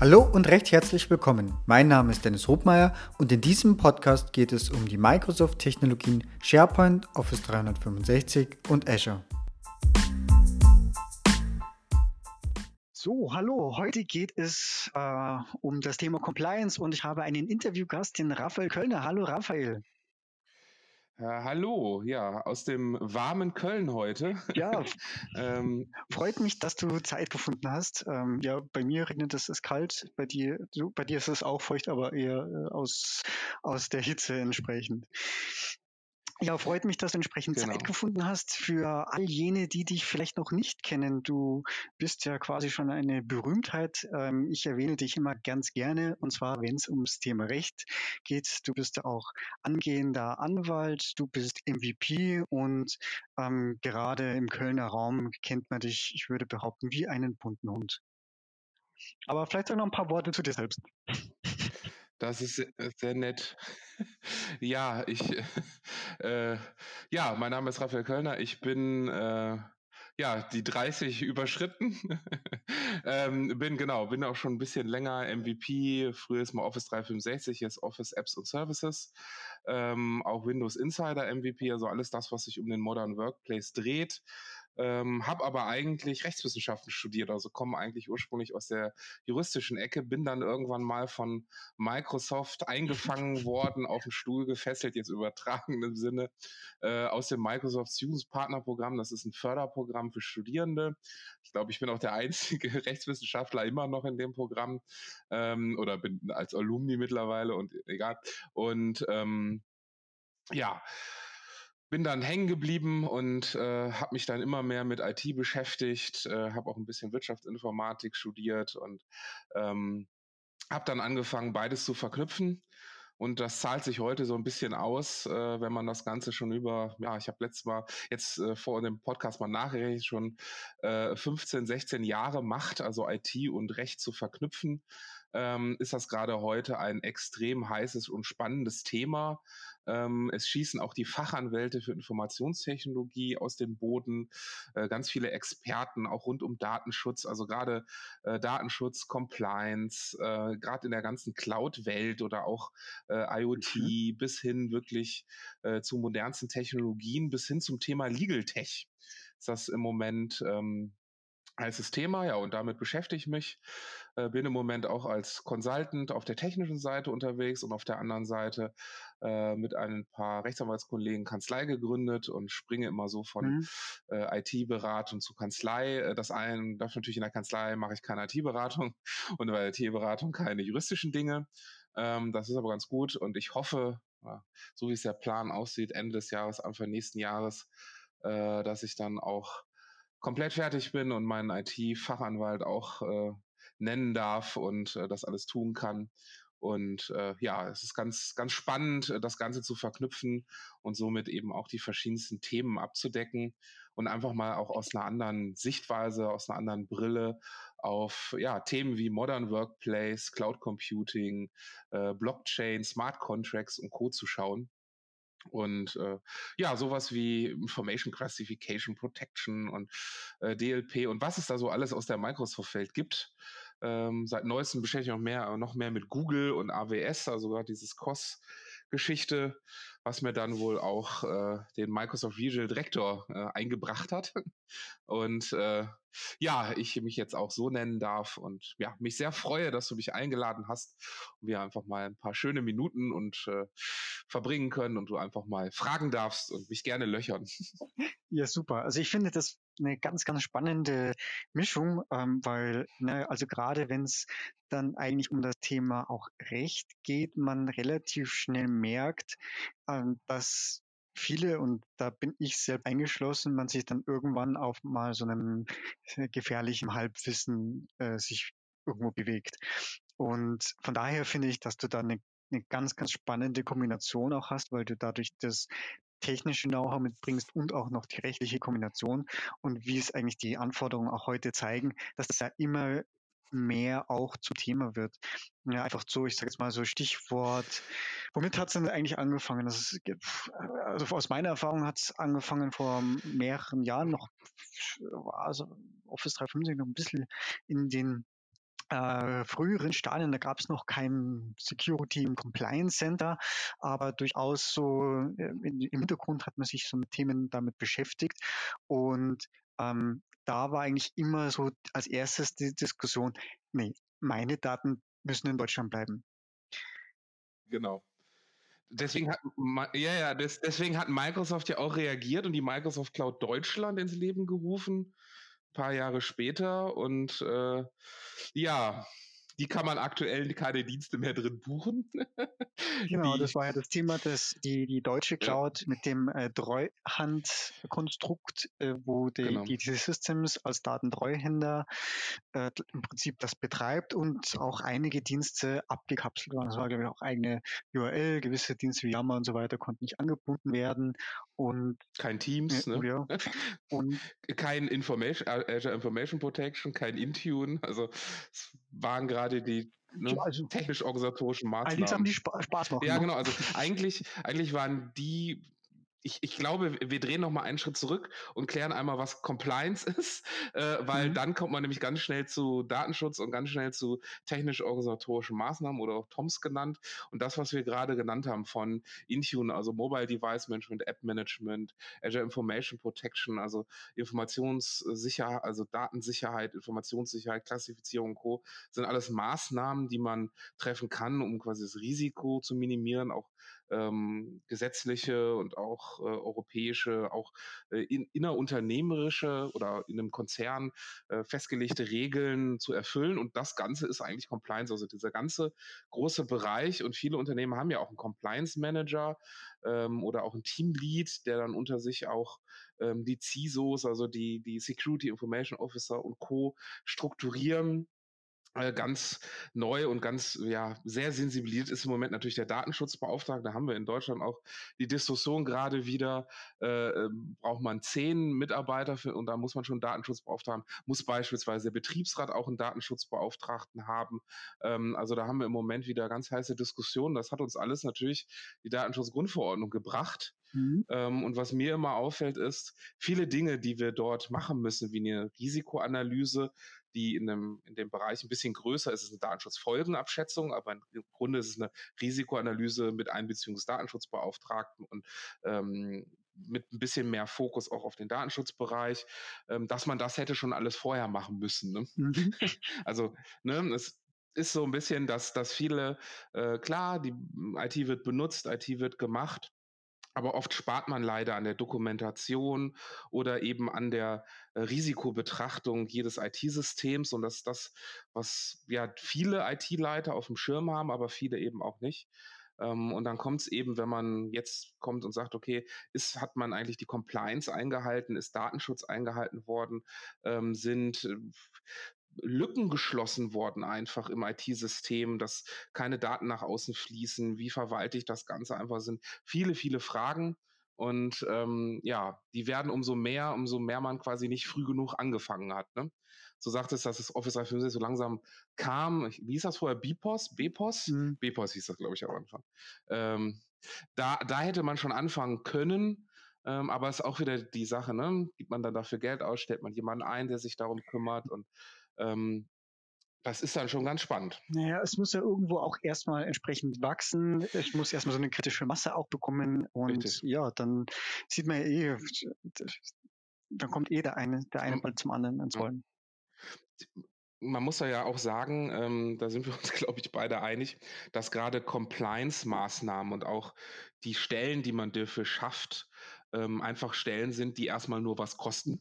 Hallo und recht herzlich willkommen. Mein Name ist Dennis Hobmeier und in diesem Podcast geht es um die Microsoft-Technologien SharePoint, Office 365 und Azure. So, hallo. Heute geht es äh, um das Thema Compliance und ich habe einen Interviewgast, den Raphael Kölner. Hallo, Raphael. Äh, hallo, ja, aus dem warmen Köln heute. Ja, ähm, freut mich, dass du Zeit gefunden hast. Ähm, ja, bei mir regnet es, ist kalt, bei dir, so, bei dir ist es auch feucht, aber eher äh, aus, aus der Hitze entsprechend. Ja, freut mich, dass du entsprechend genau. Zeit gefunden hast für all jene, die dich vielleicht noch nicht kennen. Du bist ja quasi schon eine Berühmtheit. Ähm, ich erwähne dich immer ganz gerne, und zwar, wenn es ums Thema Recht geht. Du bist auch angehender Anwalt, du bist MVP und ähm, gerade im Kölner Raum kennt man dich, ich würde behaupten, wie einen bunten Hund. Aber vielleicht auch noch ein paar Worte zu dir selbst. Das ist sehr, sehr nett. ja, ich, äh, ja, mein Name ist Raphael Kölner. Ich bin, äh, ja, die 30 überschritten. ähm, bin genau, bin auch schon ein bisschen länger MVP. Früher ist mal Office 365, jetzt Office Apps und Services. Ähm, auch Windows Insider MVP, also alles das, was sich um den Modern Workplace dreht ähm, habe aber eigentlich Rechtswissenschaften studiert, also komme eigentlich ursprünglich aus der juristischen Ecke, bin dann irgendwann mal von Microsoft eingefangen worden, auf den Stuhl gefesselt, jetzt übertragen im Sinne, äh, aus dem Microsoft Students Partner Programm. Das ist ein Förderprogramm für Studierende. Ich glaube, ich bin auch der einzige Rechtswissenschaftler immer noch in dem Programm ähm, oder bin als Alumni mittlerweile und egal. Und ähm, ja, bin dann hängen geblieben und äh, habe mich dann immer mehr mit IT beschäftigt, äh, habe auch ein bisschen Wirtschaftsinformatik studiert und ähm, habe dann angefangen, beides zu verknüpfen. Und das zahlt sich heute so ein bisschen aus, äh, wenn man das Ganze schon über, ja, ich habe letztes Mal jetzt äh, vor dem Podcast mal nachgerechnet, schon äh, 15, 16 Jahre macht, also IT und Recht zu verknüpfen ähm, ist das gerade heute ein extrem heißes und spannendes Thema. Ähm, es schießen auch die Fachanwälte für Informationstechnologie aus dem Boden, äh, ganz viele Experten auch rund um Datenschutz, also gerade äh, Datenschutz, Compliance, äh, gerade in der ganzen Cloud-Welt oder auch äh, IoT mhm. bis hin wirklich äh, zu modernsten Technologien, bis hin zum Thema Legal Tech ist das im Moment ähm, heißes Thema, ja, und damit beschäftige ich mich. Äh, bin im Moment auch als Consultant auf der technischen Seite unterwegs und auf der anderen Seite äh, mit ein paar Rechtsanwaltskollegen Kanzlei gegründet und springe immer so von mhm. äh, IT-Beratung zu Kanzlei. Äh, das eine, das natürlich in der Kanzlei mache ich keine IT-Beratung und bei der IT-Beratung keine juristischen Dinge. Ähm, das ist aber ganz gut und ich hoffe, so wie es der Plan aussieht, Ende des Jahres, Anfang nächsten Jahres, äh, dass ich dann auch komplett fertig bin und meinen IT-Fachanwalt auch äh, nennen darf und äh, das alles tun kann. Und äh, ja, es ist ganz, ganz spannend, äh, das Ganze zu verknüpfen und somit eben auch die verschiedensten Themen abzudecken und einfach mal auch aus einer anderen Sichtweise, aus einer anderen Brille auf ja, Themen wie Modern Workplace, Cloud Computing, äh, Blockchain, Smart Contracts und Co. zu schauen. Und äh, ja, sowas wie Information Classification Protection und äh, DLP und was es da so alles aus der Microsoft-Welt gibt. Ähm, seit neuestem beschäftige ich mich noch mehr, noch mehr mit Google und AWS, also gerade dieses COS-Geschichte, was mir dann wohl auch äh, den Microsoft Visual Director äh, eingebracht hat. Und äh, ja, ich mich jetzt auch so nennen darf und ja, mich sehr freue, dass du mich eingeladen hast und wir einfach mal ein paar schöne Minuten und äh, verbringen können und du einfach mal fragen darfst und mich gerne löchern. Ja, super. Also ich finde das eine ganz, ganz spannende Mischung, ähm, weil, ne, also gerade wenn es dann eigentlich um das Thema auch Recht geht, man relativ schnell merkt, ähm, dass viele, und da bin ich selbst eingeschlossen, man sich dann irgendwann auf mal so einem äh, gefährlichen Halbwissen äh, sich irgendwo bewegt. Und von daher finde ich, dass du da eine, eine ganz, ganz spannende Kombination auch hast, weil du dadurch das technische Know-how mitbringst und auch noch die rechtliche Kombination und wie es eigentlich die Anforderungen auch heute zeigen, dass das ja immer mehr auch zu Thema wird. Ja, einfach so, ich sage jetzt mal so Stichwort, womit hat es denn eigentlich angefangen? Das ist, also aus meiner Erfahrung hat es angefangen vor mehreren Jahren noch, also Office 365 noch ein bisschen in den äh, früheren Stadien, da gab es noch kein Security im Compliance Center, aber durchaus so äh, im Hintergrund hat man sich so mit Themen damit beschäftigt und ähm, da war eigentlich immer so als erstes die Diskussion, nee, meine Daten müssen in Deutschland bleiben. Genau. Deswegen hat, ja, ja, deswegen hat Microsoft ja auch reagiert und die Microsoft Cloud Deutschland ins Leben gerufen, paar Jahre später. Und äh, ja, die kann man aktuell keine Dienste mehr drin buchen. genau, die, das war ja das Thema, dass die, die deutsche Cloud ja. mit dem äh, Treuhandkonstrukt, äh, wo die, genau. die, die Systems als Datentreuhänder äh, im Prinzip das betreibt und auch einige Dienste abgekapselt waren. Das war, glaube ich, auch eigene URL, gewisse Dienste wie Yammer und so weiter konnten nicht angebunden werden. Und kein Teams, ne? Ja. Und kein Information, Azure Information Protection, kein Intune. Also es waren gerade die ne, also, technisch-organisatorischen Maßnahmen. Die Sachen, die Spaß machen. Ja, ne? genau. Also eigentlich, eigentlich waren die ich, ich glaube, wir drehen noch mal einen Schritt zurück und klären einmal, was Compliance ist, äh, weil mhm. dann kommt man nämlich ganz schnell zu Datenschutz und ganz schnell zu technisch-organisatorischen Maßnahmen oder auch TOMS genannt. Und das, was wir gerade genannt haben von Intune, also Mobile Device Management, App Management, Azure Information Protection, also Informationssicherheit, also Datensicherheit, Informationssicherheit, Klassifizierung und Co., sind alles Maßnahmen, die man treffen kann, um quasi das Risiko zu minimieren, auch ähm, gesetzliche und auch äh, europäische, auch äh, in, innerunternehmerische oder in einem Konzern äh, festgelegte Regeln zu erfüllen. Und das Ganze ist eigentlich Compliance. Also dieser ganze große Bereich und viele Unternehmen haben ja auch einen Compliance Manager ähm, oder auch einen Teamlead, der dann unter sich auch ähm, die CISOs, also die, die Security Information Officer und Co. strukturieren ganz neu und ganz ja sehr sensibilisiert ist im Moment natürlich der Datenschutzbeauftragte. Da haben wir in Deutschland auch die Diskussion gerade wieder, äh, ähm, braucht man zehn Mitarbeiter für, und da muss man schon einen Datenschutzbeauftragten, muss beispielsweise der Betriebsrat auch einen Datenschutzbeauftragten haben. Ähm, also da haben wir im Moment wieder ganz heiße Diskussionen. Das hat uns alles natürlich die Datenschutzgrundverordnung gebracht. Mhm. Ähm, und was mir immer auffällt, ist, viele Dinge, die wir dort machen müssen, wie eine Risikoanalyse, die in dem, in dem Bereich ein bisschen größer ist. Ist eine Datenschutzfolgenabschätzung, aber im Grunde ist es eine Risikoanalyse mit Einbeziehung des Datenschutzbeauftragten und ähm, mit ein bisschen mehr Fokus auch auf den Datenschutzbereich, ähm, dass man das hätte schon alles vorher machen müssen. Ne? Mhm. Also, ne, es ist so ein bisschen, dass, dass viele, äh, klar, die IT wird benutzt, IT wird gemacht, aber oft spart man leider an der Dokumentation oder eben an der äh, Risikobetrachtung jedes IT-Systems. Und das ist das, was ja viele IT-Leiter auf dem Schirm haben, aber viele eben auch nicht. Ähm, und dann kommt es eben, wenn man jetzt kommt und sagt, okay, ist, hat man eigentlich die Compliance eingehalten, ist Datenschutz eingehalten worden, ähm, sind äh, Lücken geschlossen worden einfach im IT-System, dass keine Daten nach außen fließen. Wie verwalte ich das Ganze? Einfach sind viele, viele Fragen. Und ähm, ja, die werden umso mehr, umso mehr man quasi nicht früh genug angefangen hat. Ne? So sagt es, dass das Office 365 so langsam kam. Wie hieß das vorher? BPOS? BPOS? Mhm. BPOS hieß das, glaube ich, am Anfang. Ähm, da, da hätte man schon anfangen können. Ähm, aber es ist auch wieder die Sache, ne? Gibt man dann dafür Geld aus, stellt man jemanden ein, der sich darum kümmert und ähm, das ist dann schon ganz spannend. Naja, es muss ja irgendwo auch erstmal entsprechend wachsen. Ich muss erstmal so eine kritische Masse auch bekommen. Und Richtig. ja, dann sieht man ja eh, dann kommt eh der eine, der eine bald zum anderen ins Rollen. Man muss ja auch sagen, ähm, da sind wir uns, glaube ich, beide einig, dass gerade Compliance-Maßnahmen und auch die Stellen, die man dafür schafft, ähm, einfach Stellen sind, die erstmal nur was kosten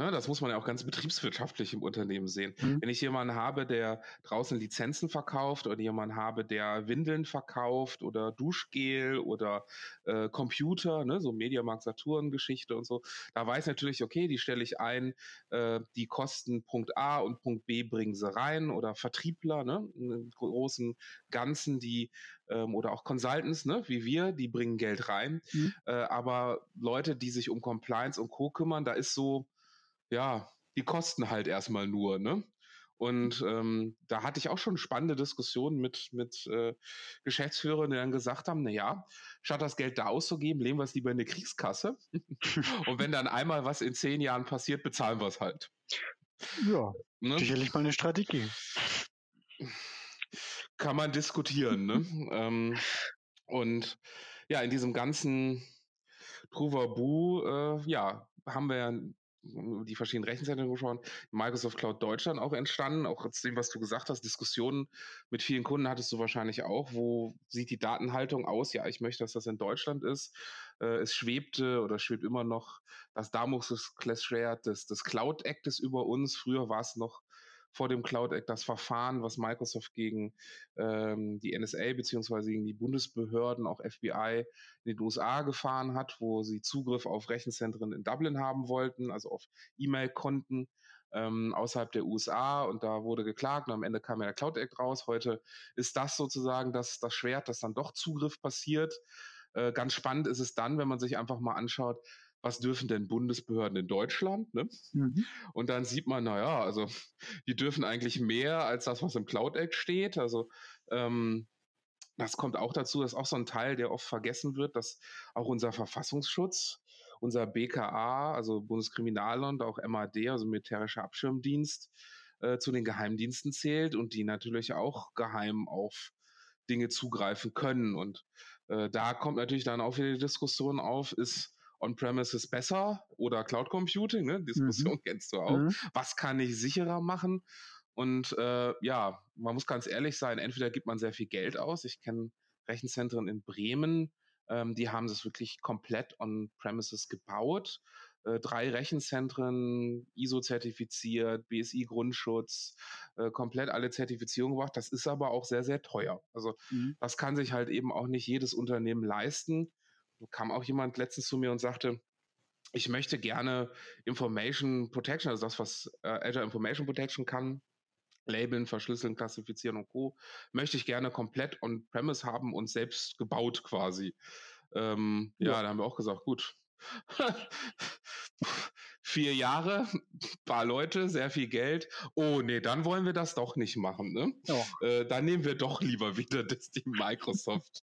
Ne, das muss man ja auch ganz betriebswirtschaftlich im Unternehmen sehen. Mhm. Wenn ich jemanden habe, der draußen Lizenzen verkauft oder jemanden habe, der Windeln verkauft oder Duschgel oder äh, Computer, ne, so Mediamarkt Saturn Geschichte und so, da weiß natürlich, okay, die stelle ich ein, äh, die kosten Punkt A und Punkt B bringen sie rein oder Vertriebler, ne, in großen Ganzen, die ähm, oder auch Consultants, ne, wie wir, die bringen Geld rein. Mhm. Äh, aber Leute, die sich um Compliance und Co. kümmern, da ist so, ja, die kosten halt erstmal nur, ne? Und ähm, da hatte ich auch schon spannende Diskussionen mit, mit äh, Geschäftsführern, die dann gesagt haben, na ja, statt das Geld da auszugeben, legen wir es lieber in eine Kriegskasse. Und wenn dann einmal was in zehn Jahren passiert, bezahlen wir es halt. Ja, ne? sicherlich mal eine Strategie. Kann man diskutieren, ne? ähm, und ja, in diesem ganzen Trouvabu, äh, ja, haben wir ja die verschiedenen Rechenzentren geschaut, Microsoft Cloud Deutschland auch entstanden, auch aus dem, was du gesagt hast, Diskussionen mit vielen Kunden hattest du wahrscheinlich auch, wo sieht die Datenhaltung aus? Ja, ich möchte, dass das in Deutschland ist. Äh, es schwebte oder schwebt immer noch das Damoklesschwert des, des Cloud Actes über uns. Früher war es noch vor dem Cloud Act das Verfahren, was Microsoft gegen ähm, die NSA beziehungsweise gegen die Bundesbehörden, auch FBI in den USA gefahren hat, wo sie Zugriff auf Rechenzentren in Dublin haben wollten, also auf E-Mail-Konten ähm, außerhalb der USA und da wurde geklagt und am Ende kam ja der Cloud Act raus. Heute ist das sozusagen das, das Schwert, dass dann doch Zugriff passiert. Äh, ganz spannend ist es dann, wenn man sich einfach mal anschaut, was dürfen denn Bundesbehörden in Deutschland? Ne? Mhm. Und dann sieht man, naja, also die dürfen eigentlich mehr als das, was im Cloud Act steht. Also ähm, das kommt auch dazu, das ist auch so ein Teil, der oft vergessen wird, dass auch unser Verfassungsschutz, unser BKA, also Bundeskriminalamt, auch MAD, also militärischer Abschirmdienst, äh, zu den Geheimdiensten zählt und die natürlich auch geheim auf Dinge zugreifen können. Und äh, da kommt natürlich dann auch wieder die Diskussion auf, ist On-Premises besser oder Cloud Computing, ne? Diskussion mhm. kennst du auch. Mhm. Was kann ich sicherer machen? Und äh, ja, man muss ganz ehrlich sein, entweder gibt man sehr viel Geld aus. Ich kenne Rechenzentren in Bremen, ähm, die haben das wirklich komplett on-premises gebaut. Äh, drei Rechenzentren, ISO-zertifiziert, BSI-Grundschutz, äh, komplett alle Zertifizierungen gemacht. Das ist aber auch sehr, sehr teuer. Also mhm. das kann sich halt eben auch nicht jedes Unternehmen leisten kam auch jemand letztens zu mir und sagte, ich möchte gerne Information Protection, also das, was äh, Azure Information Protection kann, labeln, verschlüsseln, klassifizieren und Co., möchte ich gerne komplett on-premise haben und selbst gebaut quasi. Ähm, ja. ja, da haben wir auch gesagt, gut. Vier Jahre, paar Leute, sehr viel Geld. Oh nee, dann wollen wir das doch nicht machen. Ne? Äh, dann nehmen wir doch lieber wieder das, die Microsoft,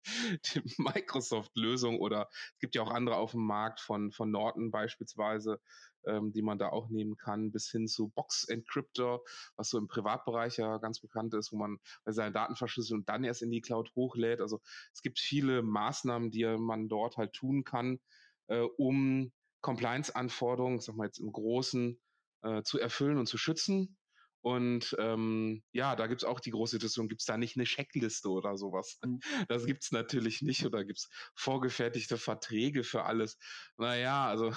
die Microsoft-Lösung oder es gibt ja auch andere auf dem Markt von, von Norton beispielsweise, ähm, die man da auch nehmen kann, bis hin zu Box Encryptor, was so im Privatbereich ja ganz bekannt ist, wo man seine Daten verschlüsselt und dann erst in die Cloud hochlädt. Also es gibt viele Maßnahmen, die man dort halt tun kann, äh, um Compliance-Anforderungen, sag mal jetzt im Großen, äh, zu erfüllen und zu schützen. Und ähm, ja, da gibt es auch die große Diskussion, gibt es da nicht eine Checkliste oder sowas? Mhm. Das gibt es natürlich nicht oder gibt es vorgefertigte Verträge für alles? Naja, also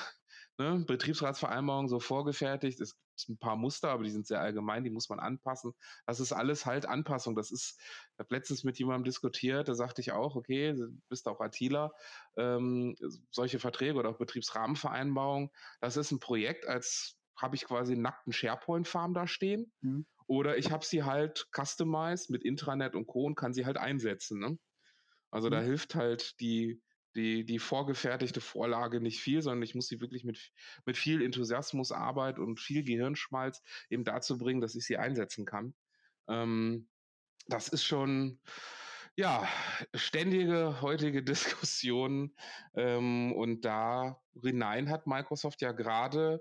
ne, Betriebsratsvereinbarung so vorgefertigt. Es gibt ein paar Muster, aber die sind sehr allgemein, die muss man anpassen. Das ist alles halt Anpassung. Das ist, ich habe letztens mit jemandem diskutiert, da sagte ich auch, okay, du bist auch ITler, ähm, solche Verträge oder auch Betriebsrahmenvereinbarungen, das ist ein Projekt, als habe ich quasi einen nackten SharePoint-Farm da stehen. Mhm. Oder ich habe sie halt customized mit Intranet und Co. und kann sie halt einsetzen. Ne? Also mhm. da hilft halt die, die, die vorgefertigte Vorlage nicht viel, sondern ich muss sie wirklich mit, mit viel Enthusiasmus, Arbeit und viel Gehirnschmalz eben dazu bringen, dass ich sie einsetzen kann. Ähm, das ist schon, ja, ständige heutige Diskussion. Ähm, und da hinein hat Microsoft ja gerade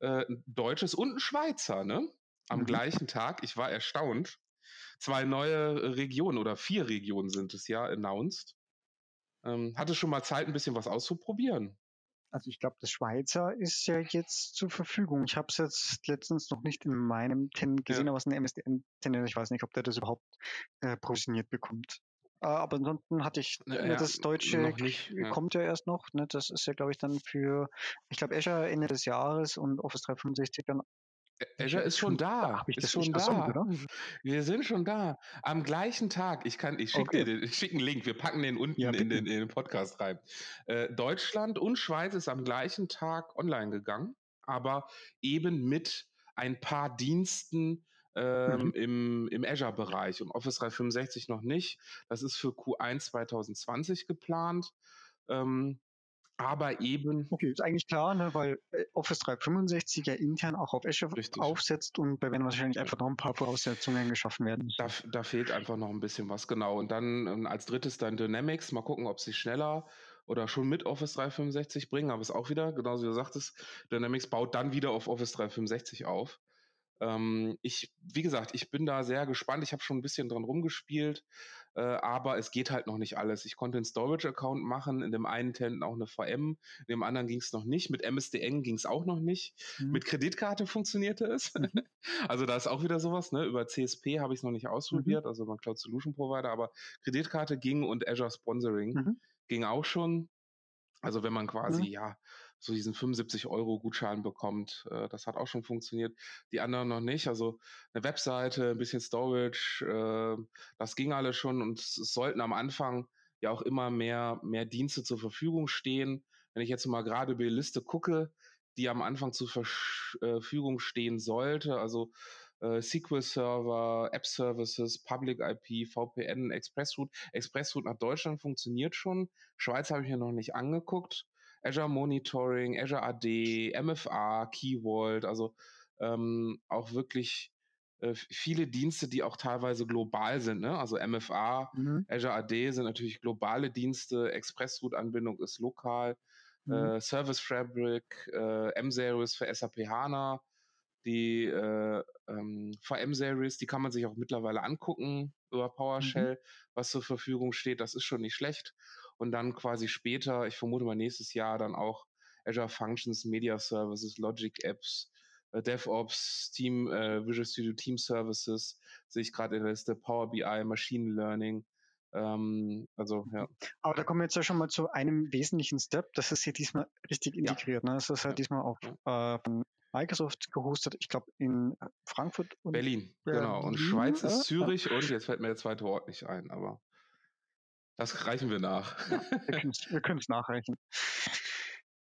äh, ein deutsches und ein Schweizer, ne? Am mhm. gleichen Tag. Ich war erstaunt. Zwei neue Regionen oder vier Regionen sind es ja announced. Ähm, hatte schon mal Zeit, ein bisschen was auszuprobieren? Also ich glaube, das Schweizer ist ja jetzt zur Verfügung. Ich habe es jetzt letztens noch nicht in meinem Tenant gesehen, ja. aber es ist ein MSDN-Tenant. Ich weiß nicht, ob der das überhaupt äh, provisioniert bekommt. Äh, aber ansonsten hatte ich ja, ne, das Deutsche nicht, ja. kommt ja erst noch. Ne? Das ist ja, glaube ich, dann für, ich glaube, Azure Ende des Jahres und Office 365 dann Azure ist schon da. ich ist schon da. oder? Wir sind schon da. Am gleichen Tag. Ich kann, ich schicke okay. dir den, schick einen Link. Wir packen den unten ja, in, den, in den Podcast rein. Äh, Deutschland und Schweiz ist am gleichen Tag online gegangen, aber eben mit ein paar Diensten ähm, mhm. im, im Azure-Bereich und Office 365 noch nicht. Das ist für Q1 2020 geplant. Ähm, aber eben. Okay, ist eigentlich klar, ne, weil äh, Office 365 ja intern auch auf Azure Richtig. aufsetzt und da werden wahrscheinlich einfach noch ein paar Voraussetzungen geschaffen werden. Da, da fehlt einfach noch ein bisschen was, genau. Und dann ähm, als drittes dann Dynamics, mal gucken, ob sie schneller oder schon mit Office 365 bringen, aber es auch wieder, genauso wie du sagtest, Dynamics baut dann wieder auf Office 365 auf. Ähm, ich, wie gesagt, ich bin da sehr gespannt. Ich habe schon ein bisschen dran rumgespielt, äh, aber es geht halt noch nicht alles. Ich konnte einen Storage-Account machen, in dem einen Tenant auch eine VM, in dem anderen ging es noch nicht. Mit MSDN ging es auch noch nicht. Mhm. Mit Kreditkarte funktionierte es. Mhm. also da ist auch wieder sowas. Ne? Über CSP habe ich es noch nicht ausprobiert, mhm. also beim Cloud Solution Provider, aber Kreditkarte ging und Azure Sponsoring mhm. ging auch schon. Also wenn man quasi, mhm. ja, so diesen 75 Euro Gutschein bekommt. Äh, das hat auch schon funktioniert. Die anderen noch nicht. Also eine Webseite, ein bisschen Storage, äh, das ging alles schon und es sollten am Anfang ja auch immer mehr, mehr Dienste zur Verfügung stehen. Wenn ich jetzt mal gerade über die Liste gucke, die am Anfang zur Verfügung stehen sollte, also äh, SQL-Server, App-Services, Public IP, VPN, Expressroute. Expressroute nach Deutschland funktioniert schon. Schweiz habe ich mir noch nicht angeguckt. Azure Monitoring, Azure AD, MFA, Key Vault, also ähm, auch wirklich äh, viele Dienste, die auch teilweise global sind. Ne? Also MFA, mhm. Azure AD sind natürlich globale Dienste, Expressroute-Anbindung ist lokal, mhm. äh, Service Fabric, äh, M-Series für SAP HANA, die äh, ähm, VM-Series, die kann man sich auch mittlerweile angucken über PowerShell, mhm. was zur Verfügung steht. Das ist schon nicht schlecht und dann quasi später, ich vermute mal nächstes Jahr, dann auch Azure Functions, Media Services, Logic Apps, äh, DevOps, Team, äh, Visual Studio Team Services, sehe ich gerade in der Liste, Power BI, Machine Learning. Ähm, also, ja. Aber da kommen wir jetzt ja schon mal zu einem wesentlichen Step. Das ist hier diesmal richtig integriert. Ja. Ne? Das ist halt ja. diesmal auch äh, von Microsoft gehostet. Ich glaube in Frankfurt und Berlin. Berlin. Genau. Und Schweiz ist Zürich und jetzt fällt mir der zweite Ort nicht ein, aber das reichen wir nach. Ja, wir können es nachreichen.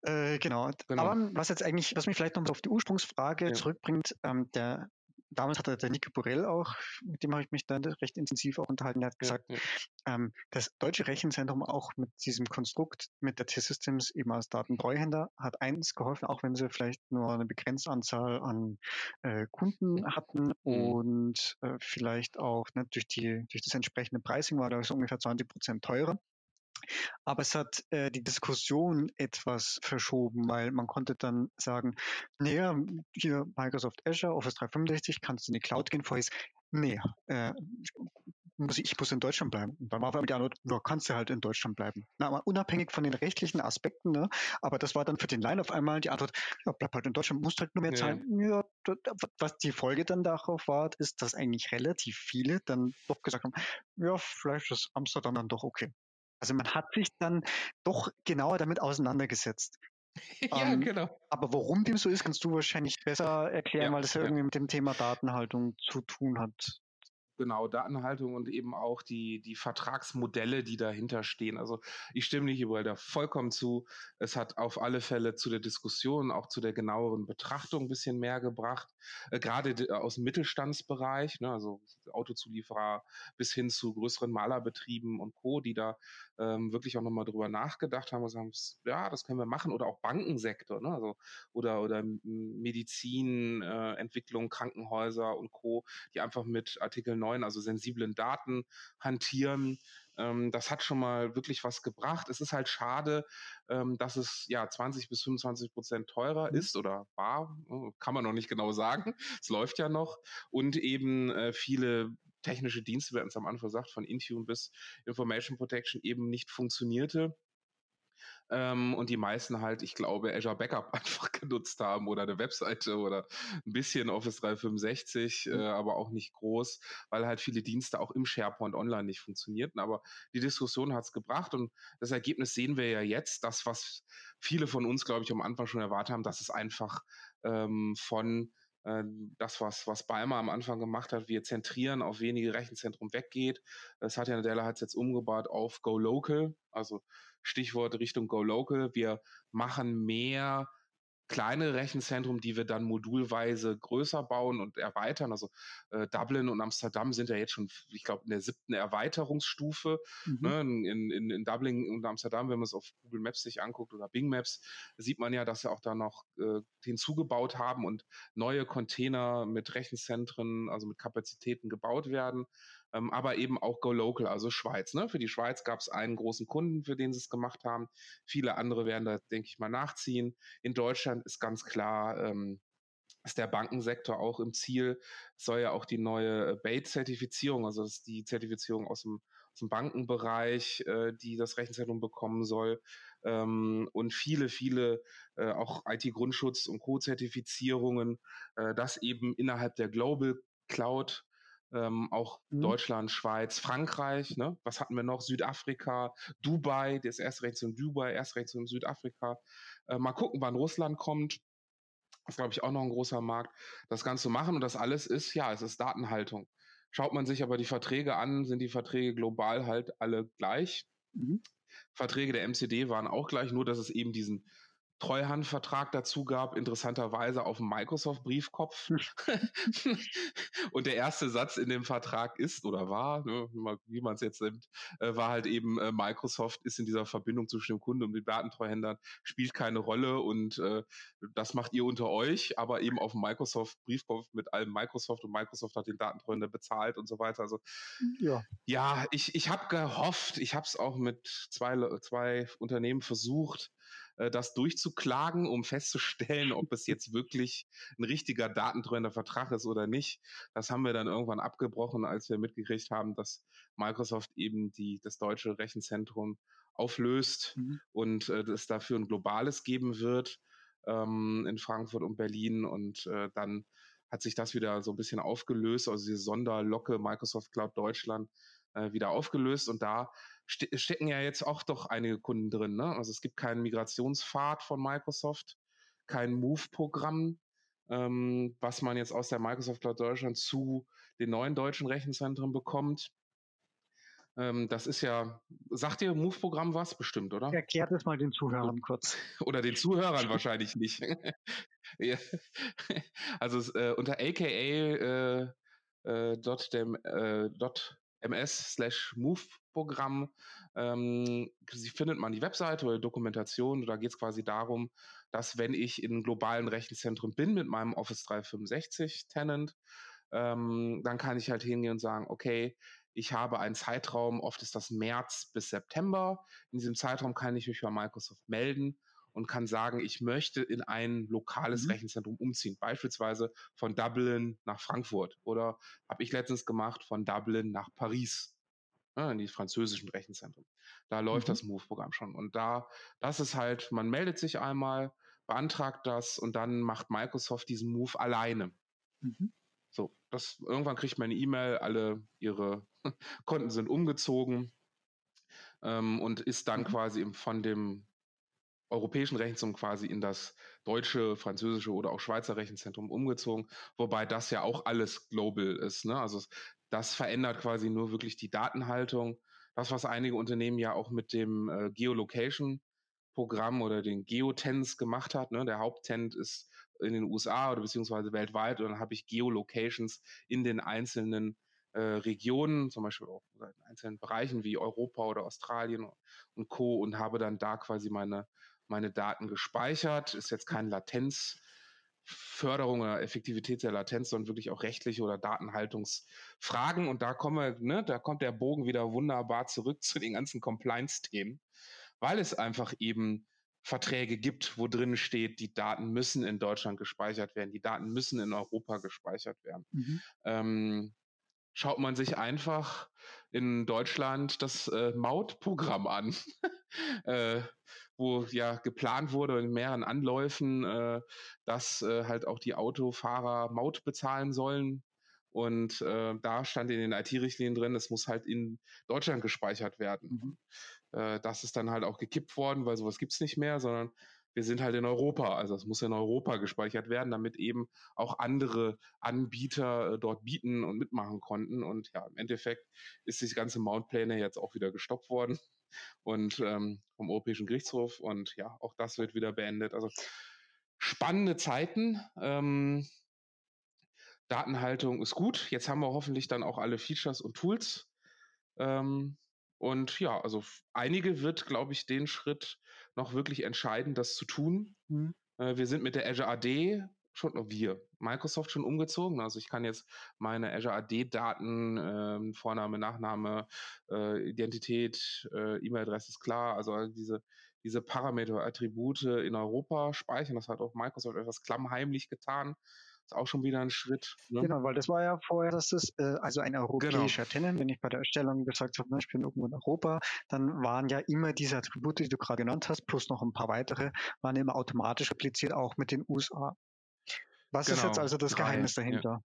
Äh, genau. genau. Aber was jetzt eigentlich, was mich vielleicht noch auf die Ursprungsfrage ja. zurückbringt, ähm, der damals hatte der Nico Borell auch, mit dem habe ich mich dann recht intensiv auch unterhalten, der hat gesagt, ja, ja. Ähm, das deutsche Rechenzentrum auch mit diesem Konstrukt, mit der T-Systems eben als Datentreuhänder, hat eins geholfen, auch wenn sie vielleicht nur eine begrenzte Anzahl an äh, Kunden hatten mhm. und äh, vielleicht auch ne, durch, die, durch das entsprechende Pricing war das ungefähr 20 Prozent teurer. Aber es hat äh, die Diskussion etwas verschoben, weil man konnte dann sagen, naja, hier Microsoft Azure, Office 365, kannst du in die Cloud gehen? Vorher ist, nee, äh, muss ich, ich muss in Deutschland bleiben. Und dann war aber die Antwort, ja, kannst du halt in Deutschland bleiben. Na, aber unabhängig von den rechtlichen Aspekten, ne? aber das war dann für den Line auf einmal die Antwort, ja, bleib halt in Deutschland, musst halt nur mehr zahlen. Ja. ja was die Folge dann darauf war, ist, dass eigentlich relativ viele dann doch gesagt haben, ja, vielleicht ist Amsterdam dann doch okay. Also man hat sich dann doch genauer damit auseinandergesetzt. ja, ähm, genau. Aber warum dem so ist, kannst du wahrscheinlich besser erklären, ja, weil das ja, ja irgendwie mit dem Thema Datenhaltung zu tun hat. Genau, Datenhaltung und eben auch die, die Vertragsmodelle, die dahinter stehen. Also ich stimme nicht überall da vollkommen zu. Es hat auf alle Fälle zu der Diskussion, auch zu der genaueren Betrachtung ein bisschen mehr gebracht. Äh, gerade aus dem Mittelstandsbereich, ne, also Autozulieferer bis hin zu größeren Malerbetrieben und Co., die da ähm, wirklich auch nochmal drüber nachgedacht haben und sagen, ja, das können wir machen. Oder auch Bankensektor, ne? also, oder, oder Medizin, äh, Entwicklung, Krankenhäuser und Co., die einfach mit Artikel 9, also sensiblen Daten hantieren. Ähm, das hat schon mal wirklich was gebracht. Es ist halt schade, ähm, dass es ja 20 bis 25 Prozent teurer mhm. ist oder war, äh, kann man noch nicht genau sagen. Es läuft ja noch. Und eben äh, viele technische Dienste, wir hatten es am Anfang gesagt, von Intune bis Information Protection eben nicht funktionierte. Ähm, und die meisten halt, ich glaube, Azure Backup einfach genutzt haben oder eine Webseite oder ein bisschen Office 365, mhm. äh, aber auch nicht groß, weil halt viele Dienste auch im SharePoint Online nicht funktionierten. Aber die Diskussion hat es gebracht und das Ergebnis sehen wir ja jetzt, das, was viele von uns, glaube ich, am Anfang schon erwartet haben, dass es einfach ähm, von äh, das, was, was Balmer am Anfang gemacht hat, wir zentrieren auf wenige Rechenzentrum weggeht. Das hat ja Nadella hat jetzt umgebaut auf Go Local, also Stichwort Richtung Go Local. Wir machen mehr kleine Rechenzentrum, die wir dann modulweise größer bauen und erweitern. Also äh, Dublin und Amsterdam sind ja jetzt schon, ich glaube, in der siebten Erweiterungsstufe. Mhm. Ne? In, in, in Dublin und Amsterdam, wenn man es auf Google Maps sich anguckt oder Bing Maps, sieht man ja, dass sie auch da noch äh, hinzugebaut haben und neue Container mit Rechenzentren, also mit Kapazitäten gebaut werden ähm, aber eben auch Go Local, also Schweiz. Ne? Für die Schweiz gab es einen großen Kunden, für den sie es gemacht haben. Viele andere werden da, denke ich mal, nachziehen. In Deutschland ist ganz klar, ähm, ist der Bankensektor auch im Ziel. Es soll ja auch die neue äh, BATE-Zertifizierung, also die Zertifizierung aus dem, aus Bankenbereich, äh, die das Rechenzentrum bekommen soll. Ähm, und viele, viele äh, auch IT-Grundschutz- und Co-Zertifizierungen, äh, das eben innerhalb der Global Cloud ähm, auch mhm. Deutschland, Schweiz, Frankreich, ne? Was hatten wir noch? Südafrika, Dubai, das erste Rechts in Dubai, erste Rechts in Südafrika. Äh, mal gucken, wann Russland kommt. Das ist, glaube ich, auch noch ein großer Markt, das Ganze zu machen. Und das alles ist, ja, es ist Datenhaltung. Schaut man sich aber die Verträge an, sind die Verträge global halt alle gleich. Mhm. Verträge der MCD waren auch gleich, nur dass es eben diesen Treuhandvertrag dazu gab, interessanterweise auf dem Microsoft-Briefkopf. Hm. und der erste Satz in dem Vertrag ist oder war, ne, wie man es jetzt nimmt, äh, war halt eben, äh, Microsoft ist in dieser Verbindung zwischen dem Kunden und den Datentreuhändern, spielt keine Rolle und äh, das macht ihr unter euch, aber eben auf dem Microsoft-Briefkopf mit allem Microsoft und Microsoft hat den Datentreuhänder bezahlt und so weiter. Also ja, ja ich, ich habe gehofft, ich habe es auch mit zwei, zwei Unternehmen versucht, äh, das durchzuklagen, um festzustellen, ob es jetzt wirklich ein richtiger datentreuender Vertrag ist oder nicht. Das haben wir dann irgendwann abgebrochen, als wir mitgekriegt haben, dass Microsoft eben die, das deutsche Rechenzentrum auflöst mhm. und äh, es dafür ein globales geben wird ähm, in Frankfurt und Berlin und äh, dann hat sich das wieder so ein bisschen aufgelöst, also diese Sonderlocke Microsoft Cloud Deutschland äh, wieder aufgelöst und da ste stecken ja jetzt auch doch einige Kunden drin. Ne? Also es gibt keinen Migrationspfad von Microsoft, kein Move-Programm, ähm, was man jetzt aus der Microsoft Cloud Deutschland zu den neuen deutschen Rechenzentren bekommt. Ähm, das ist ja, sagt ihr Move-Programm was bestimmt, oder? Erklärt es mal den Zuhörern kurz. Oder den Zuhörern wahrscheinlich nicht. also äh, unter aka äh, äh, dot dem, äh, dot ms slash move Programm. Ähm, sie findet man die Webseite oder die Dokumentation. Da geht es quasi darum, dass wenn ich in globalen Rechenzentren bin mit meinem Office 365 Tenant, ähm, dann kann ich halt hingehen und sagen, okay, ich habe einen Zeitraum, oft ist das März bis September. In diesem Zeitraum kann ich mich bei Microsoft melden und kann sagen, ich möchte in ein lokales mhm. Rechenzentrum umziehen, beispielsweise von Dublin nach Frankfurt oder habe ich letztens gemacht von Dublin nach Paris ne, in die französischen Rechenzentren. Da läuft mhm. das Move-Programm schon. Und da, das ist halt, man meldet sich einmal, beantragt das und dann macht Microsoft diesen Move alleine. Mhm. So, das, irgendwann kriegt man eine E-Mail, alle ihre Konten sind umgezogen ähm, und ist dann mhm. quasi von dem europäischen Rechenzentrum quasi in das deutsche, französische oder auch Schweizer Rechenzentrum umgezogen, wobei das ja auch alles global ist. Ne? Also das verändert quasi nur wirklich die Datenhaltung. Das, was einige Unternehmen ja auch mit dem äh, Geolocation-Programm oder den Geotens gemacht hat. Ne? Der Haupttent ist in den USA oder beziehungsweise weltweit und dann habe ich Geolocations in den einzelnen äh, Regionen, zum Beispiel auch in einzelnen Bereichen wie Europa oder Australien und Co. und habe dann da quasi meine meine Daten gespeichert. Ist jetzt kein Latenzförderung oder Effektivität der Latenz, sondern wirklich auch rechtliche oder Datenhaltungsfragen. Und da kommen wir, ne, da kommt der Bogen wieder wunderbar zurück zu den ganzen Compliance-Themen, weil es einfach eben Verträge gibt, wo drin steht, die Daten müssen in Deutschland gespeichert werden, die Daten müssen in Europa gespeichert werden. Mhm. Ähm, schaut man sich einfach in Deutschland das äh, Mautprogramm an. äh, wo ja geplant wurde in mehreren Anläufen, äh, dass äh, halt auch die Autofahrer Maut bezahlen sollen. Und äh, da stand in den IT-Richtlinien drin, es muss halt in Deutschland gespeichert werden. Mhm. Äh, das ist dann halt auch gekippt worden, weil sowas gibt's nicht mehr, sondern wir sind halt in Europa. Also es muss in Europa gespeichert werden, damit eben auch andere Anbieter äh, dort bieten und mitmachen konnten. Und ja, im Endeffekt ist die ganze Mountpläne jetzt auch wieder gestoppt worden und ähm, vom Europäischen Gerichtshof. Und ja, auch das wird wieder beendet. Also spannende Zeiten. Ähm, Datenhaltung ist gut. Jetzt haben wir hoffentlich dann auch alle Features und Tools. Ähm, und ja, also einige wird, glaube ich, den Schritt noch wirklich entscheiden, das zu tun. Mhm. Äh, wir sind mit der Azure AD schon, wir, Microsoft schon umgezogen. Also ich kann jetzt meine Azure AD-Daten, äh, Vorname, Nachname, äh, Identität, äh, E-Mail-Adresse ist klar, also diese, diese Parameter-Attribute in Europa speichern. Das hat auch Microsoft etwas klammheimlich getan. Ist auch schon wieder ein Schritt. Ne? Genau, weil das war ja vorher, dass das äh, also ein genau. europäischer genau. Tenant, wenn ich bei der Erstellung gesagt habe, ich bin irgendwo in Europa, dann waren ja immer diese Attribute, die du gerade genannt hast, plus noch ein paar weitere, waren immer automatisch repliziert, auch mit den USA. Was genau. ist jetzt genau. also das Drei, Geheimnis dahinter? Ja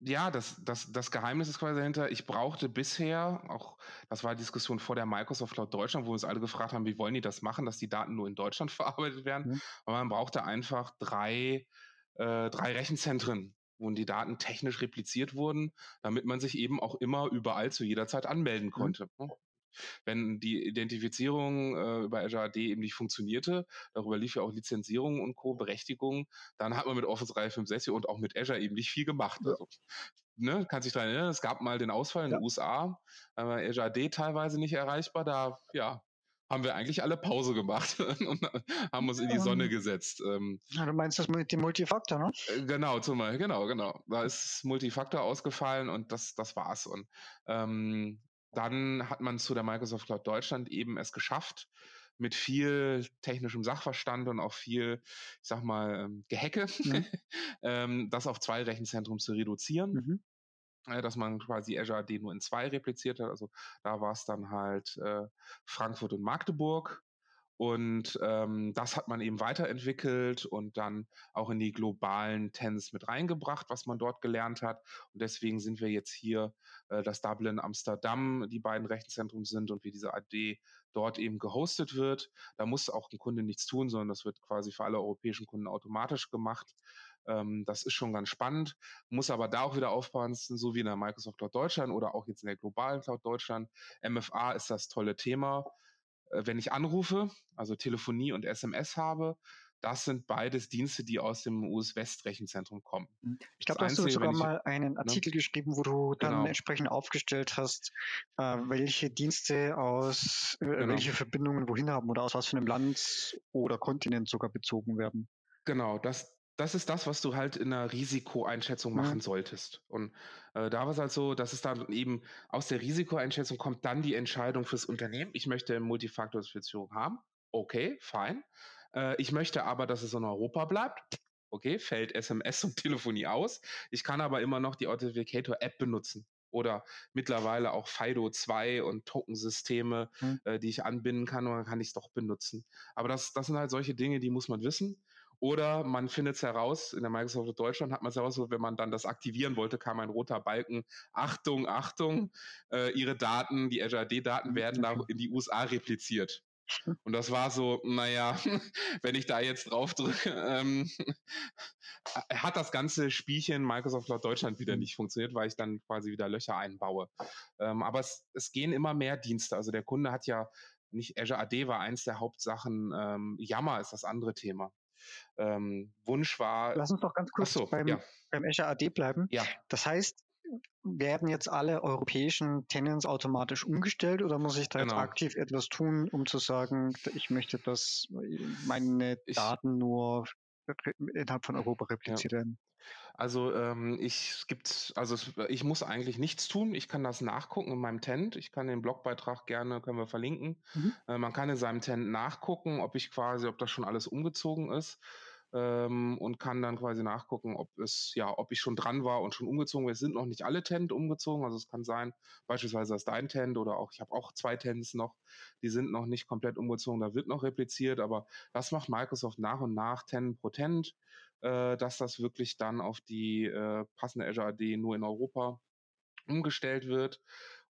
ja, das, das, das Geheimnis ist quasi dahinter. Ich brauchte bisher, auch das war die Diskussion vor der Microsoft Cloud Deutschland, wo wir uns alle gefragt haben, wie wollen die das machen, dass die Daten nur in Deutschland verarbeitet werden. Mhm. Aber man brauchte einfach drei äh, drei Rechenzentren, wo die Daten technisch repliziert wurden, damit man sich eben auch immer überall zu jeder Zeit anmelden mhm. konnte. Mhm. Wenn die Identifizierung äh, über Azure AD eben nicht funktionierte, darüber lief ja auch Lizenzierung und Co. Berechtigung, dann hat man mit Office 365 und auch mit Azure eben nicht viel gemacht. Ja. Also, ne, kann sich daran erinnern, es gab mal den Ausfall in ja. den USA, aber Azure AD teilweise nicht erreichbar, da ja, haben wir eigentlich alle Pause gemacht und haben uns in die Sonne gesetzt. Ähm, ja, du meinst das mit dem Multifaktor, ne? Äh, genau, zum Beispiel, genau, genau. Da ist Multifaktor ausgefallen und das, das war's. Und ähm, dann hat man zu der Microsoft Cloud Deutschland eben es geschafft, mit viel technischem Sachverstand und auch viel, ich sag mal, ähm, Gehecke, mhm. ähm, das auf zwei Rechenzentren zu reduzieren. Mhm. Äh, dass man quasi Azure AD nur in zwei repliziert hat. Also da war es dann halt äh, Frankfurt und Magdeburg. Und ähm, das hat man eben weiterentwickelt und dann auch in die globalen Tens mit reingebracht, was man dort gelernt hat. Und deswegen sind wir jetzt hier, äh, dass Dublin, Amsterdam die beiden Rechenzentren sind und wie diese AD dort eben gehostet wird. Da muss auch ein Kunde nichts tun, sondern das wird quasi für alle europäischen Kunden automatisch gemacht. Ähm, das ist schon ganz spannend, muss aber da auch wieder aufpassen, so wie in der Microsoft Cloud Deutschland oder auch jetzt in der globalen Cloud Deutschland. MFA ist das tolle Thema. Äh, wenn ich anrufe, also Telefonie und SMS habe, das sind beides Dienste, die aus dem US-West-Rechenzentrum kommen. Mhm. Ich glaube, da hast du sogar ich, mal einen ne? Artikel ne? geschrieben, wo du dann genau. entsprechend aufgestellt hast, äh, welche Dienste aus, äh, genau. welche Verbindungen wohin haben oder aus was für einem Land oder Kontinent sogar bezogen werden. Genau, das, das ist das, was du halt in einer Risikoeinschätzung machen solltest. Und äh, da war es halt so, dass es dann eben aus der Risikoeinschätzung kommt dann die Entscheidung fürs Unternehmen. Ich möchte Multifaktor-Authentifizierung haben. Okay, fein. Äh, ich möchte aber, dass es in Europa bleibt. Okay, fällt SMS und Telefonie aus. Ich kann aber immer noch die Authenticator-App benutzen oder mittlerweile auch FIDO 2 und Tokensysteme, mhm. äh, die ich anbinden kann, und dann kann ich es doch benutzen. Aber das, das sind halt solche Dinge, die muss man wissen. Oder man findet es heraus, in der Microsoft Deutschland hat man es heraus, wenn man dann das aktivieren wollte, kam ein roter Balken, Achtung, Achtung, äh, Ihre Daten, die Azure AD-Daten werden da in die USA repliziert. Und das war so, naja, wenn ich da jetzt drauf drücke, ähm, hat das ganze Spielchen Microsoft Cloud Deutschland wieder nicht funktioniert, weil ich dann quasi wieder Löcher einbaue. Ähm, aber es, es gehen immer mehr Dienste. Also der Kunde hat ja nicht Azure AD war eins der Hauptsachen, ähm, Yammer ist das andere Thema ähm, Wunsch war. Lass uns doch ganz kurz so, beim, ja. beim Azure AD bleiben. Ja. Das heißt, werden jetzt alle europäischen Tenants automatisch umgestellt oder muss ich da genau. jetzt aktiv etwas tun, um zu sagen, ich möchte, dass meine Daten ich, nur innerhalb von Europa repliziert ja. Also ähm, ich es gibt, also ich muss eigentlich nichts tun. Ich kann das nachgucken in meinem Tent. Ich kann den Blogbeitrag gerne, können wir verlinken. Mhm. Äh, man kann in seinem Tent nachgucken, ob ich quasi, ob das schon alles umgezogen ist ähm, und kann dann quasi nachgucken, ob es, ja, ob ich schon dran war und schon umgezogen bin. Es sind noch nicht alle Tent umgezogen, also es kann sein, beispielsweise ist dein Tent oder auch, ich habe auch zwei Tents noch, die sind noch nicht komplett umgezogen, da wird noch repliziert, aber das macht Microsoft nach und nach Tent pro Tent, äh, dass das wirklich dann auf die äh, passende Azure AD nur in Europa umgestellt wird.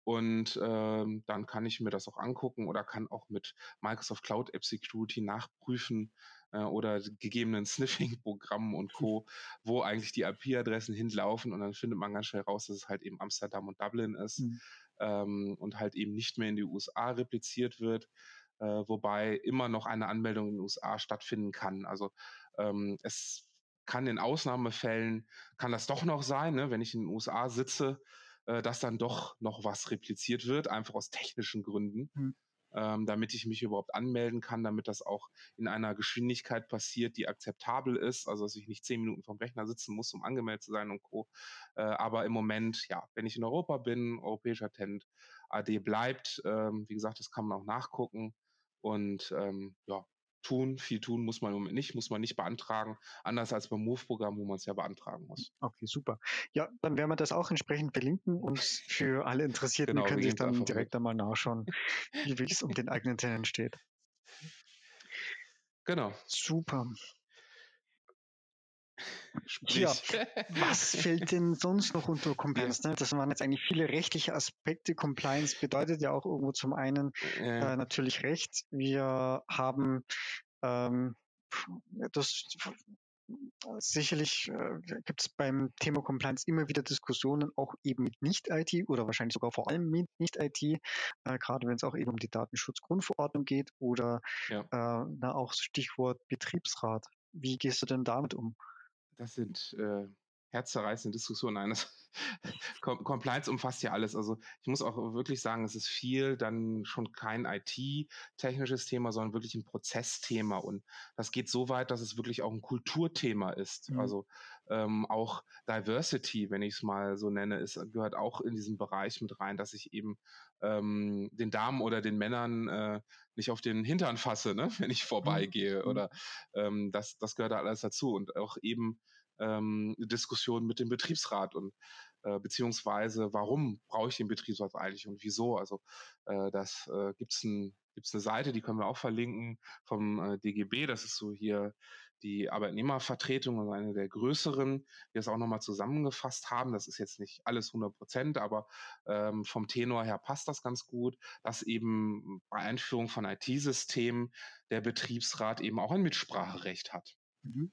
Und ähm, dann kann ich mir das auch angucken oder kann auch mit Microsoft Cloud App Security nachprüfen, äh, oder gegebenen Sniffing-Programmen und Co., wo eigentlich die IP-Adressen hinlaufen und dann findet man ganz schnell raus, dass es halt eben Amsterdam und Dublin ist mhm. ähm, und halt eben nicht mehr in die USA repliziert wird, äh, wobei immer noch eine Anmeldung in den USA stattfinden kann. Also ähm, es kann in Ausnahmefällen, kann das doch noch sein, ne, wenn ich in den USA sitze, äh, dass dann doch noch was repliziert wird, einfach aus technischen Gründen. Mhm ähm, damit ich mich überhaupt anmelden kann, damit das auch in einer Geschwindigkeit passiert, die akzeptabel ist, also dass ich nicht zehn Minuten vom Rechner sitzen muss, um angemeldet zu sein und Co. Äh, aber im Moment, ja, wenn ich in Europa bin, europäischer Tent, AD bleibt, ähm, wie gesagt, das kann man auch nachgucken. Und ähm, ja, tun, viel tun muss man im Moment nicht, muss man nicht beantragen, anders als beim Move-Programm, wo man es ja beantragen muss. Okay, super. Ja, dann werden wir das auch entsprechend verlinken und für alle Interessierten genau, können sich dann direkt einmal nachschauen, wie es um den eigenen Tenant steht. Genau. Super. Sprich. Ja, was fällt denn sonst noch unter Compliance? Ne? Das waren jetzt eigentlich viele rechtliche Aspekte. Compliance bedeutet ja auch irgendwo zum einen äh, natürlich Recht. Wir haben ähm, das sicherlich äh, gibt es beim Thema Compliance immer wieder Diskussionen, auch eben mit Nicht-IT oder wahrscheinlich sogar vor allem mit Nicht-IT, äh, gerade wenn es auch eben um die Datenschutzgrundverordnung geht oder ja. äh, na, auch Stichwort Betriebsrat. Wie gehst du denn damit um? Das sind äh, herzzerreißende Diskussionen eines. Compliance umfasst ja alles. Also ich muss auch wirklich sagen, es ist viel dann schon kein IT-technisches Thema, sondern wirklich ein Prozessthema. Und das geht so weit, dass es wirklich auch ein Kulturthema ist. Mhm. Also ähm, auch Diversity, wenn ich es mal so nenne, ist, gehört auch in diesen Bereich mit rein, dass ich eben ähm, den Damen oder den Männern äh, nicht auf den Hintern fasse, ne, wenn ich vorbeigehe. Mhm. Oder ähm, das, das gehört da alles dazu. Und auch eben ähm, Diskussion mit dem Betriebsrat und äh, beziehungsweise warum brauche ich den Betriebsrat eigentlich und wieso? Also äh, das äh, gibt's ein gibt's eine Seite, die können wir auch verlinken vom äh, DGB. Das ist so hier die Arbeitnehmervertretung, also eine der größeren, die das auch nochmal zusammengefasst haben. Das ist jetzt nicht alles 100 Prozent, aber ähm, vom Tenor her passt das ganz gut, dass eben bei Einführung von IT-Systemen der Betriebsrat eben auch ein Mitspracherecht hat. Mhm.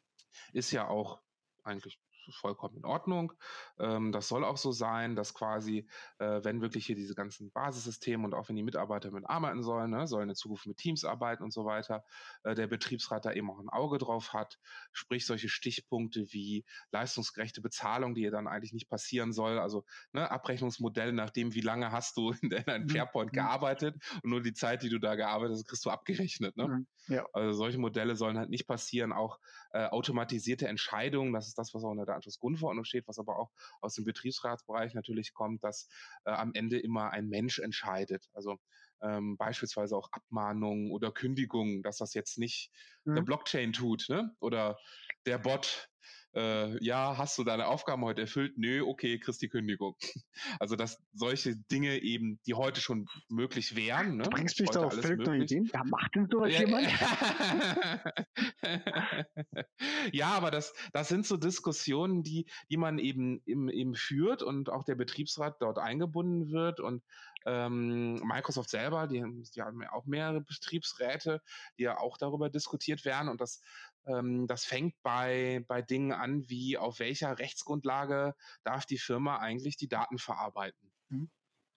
Ist ja auch eigentlich vollkommen in Ordnung. Ähm, das soll auch so sein, dass quasi, äh, wenn wirklich hier diese ganzen Basissysteme und auch wenn die Mitarbeiter mit arbeiten sollen, ne, sollen in Zukunft mit Teams arbeiten und so weiter, äh, der Betriebsrat da eben auch ein Auge drauf hat. Sprich, solche Stichpunkte wie leistungsgerechte Bezahlung, die ja dann eigentlich nicht passieren soll. Also ne, Abrechnungsmodelle, nachdem wie lange hast du in deinem mhm. Fairpoint mhm. gearbeitet und nur die Zeit, die du da gearbeitet hast, kriegst du abgerechnet. Ne? Mhm. Ja. Also solche Modelle sollen halt nicht passieren. Auch äh, automatisierte Entscheidungen, das ist das, was auch in der Datenschutzgrundverordnung steht, was aber auch aus dem Betriebsratsbereich natürlich kommt, dass äh, am Ende immer ein Mensch entscheidet. Also ähm, beispielsweise auch Abmahnungen oder Kündigungen, dass das jetzt nicht mhm. der Blockchain tut, ne? Oder der Bot, äh, ja, hast du deine Aufgaben heute erfüllt? Nö, okay, kriegst die Kündigung. Also dass solche Dinge eben, die heute schon möglich wären. Ne? Du bringst mich da auf völlig neue Ideen. Ja, macht denn sowas ja, jemand? ja, aber das, das sind so Diskussionen, die, die man eben, eben, eben führt und auch der Betriebsrat dort eingebunden wird und ähm, Microsoft selber, die, die haben ja auch mehrere Betriebsräte, die ja auch darüber diskutiert werden und das ähm, das fängt bei, bei Dingen an, wie auf welcher Rechtsgrundlage darf die Firma eigentlich die Daten verarbeiten. Mhm.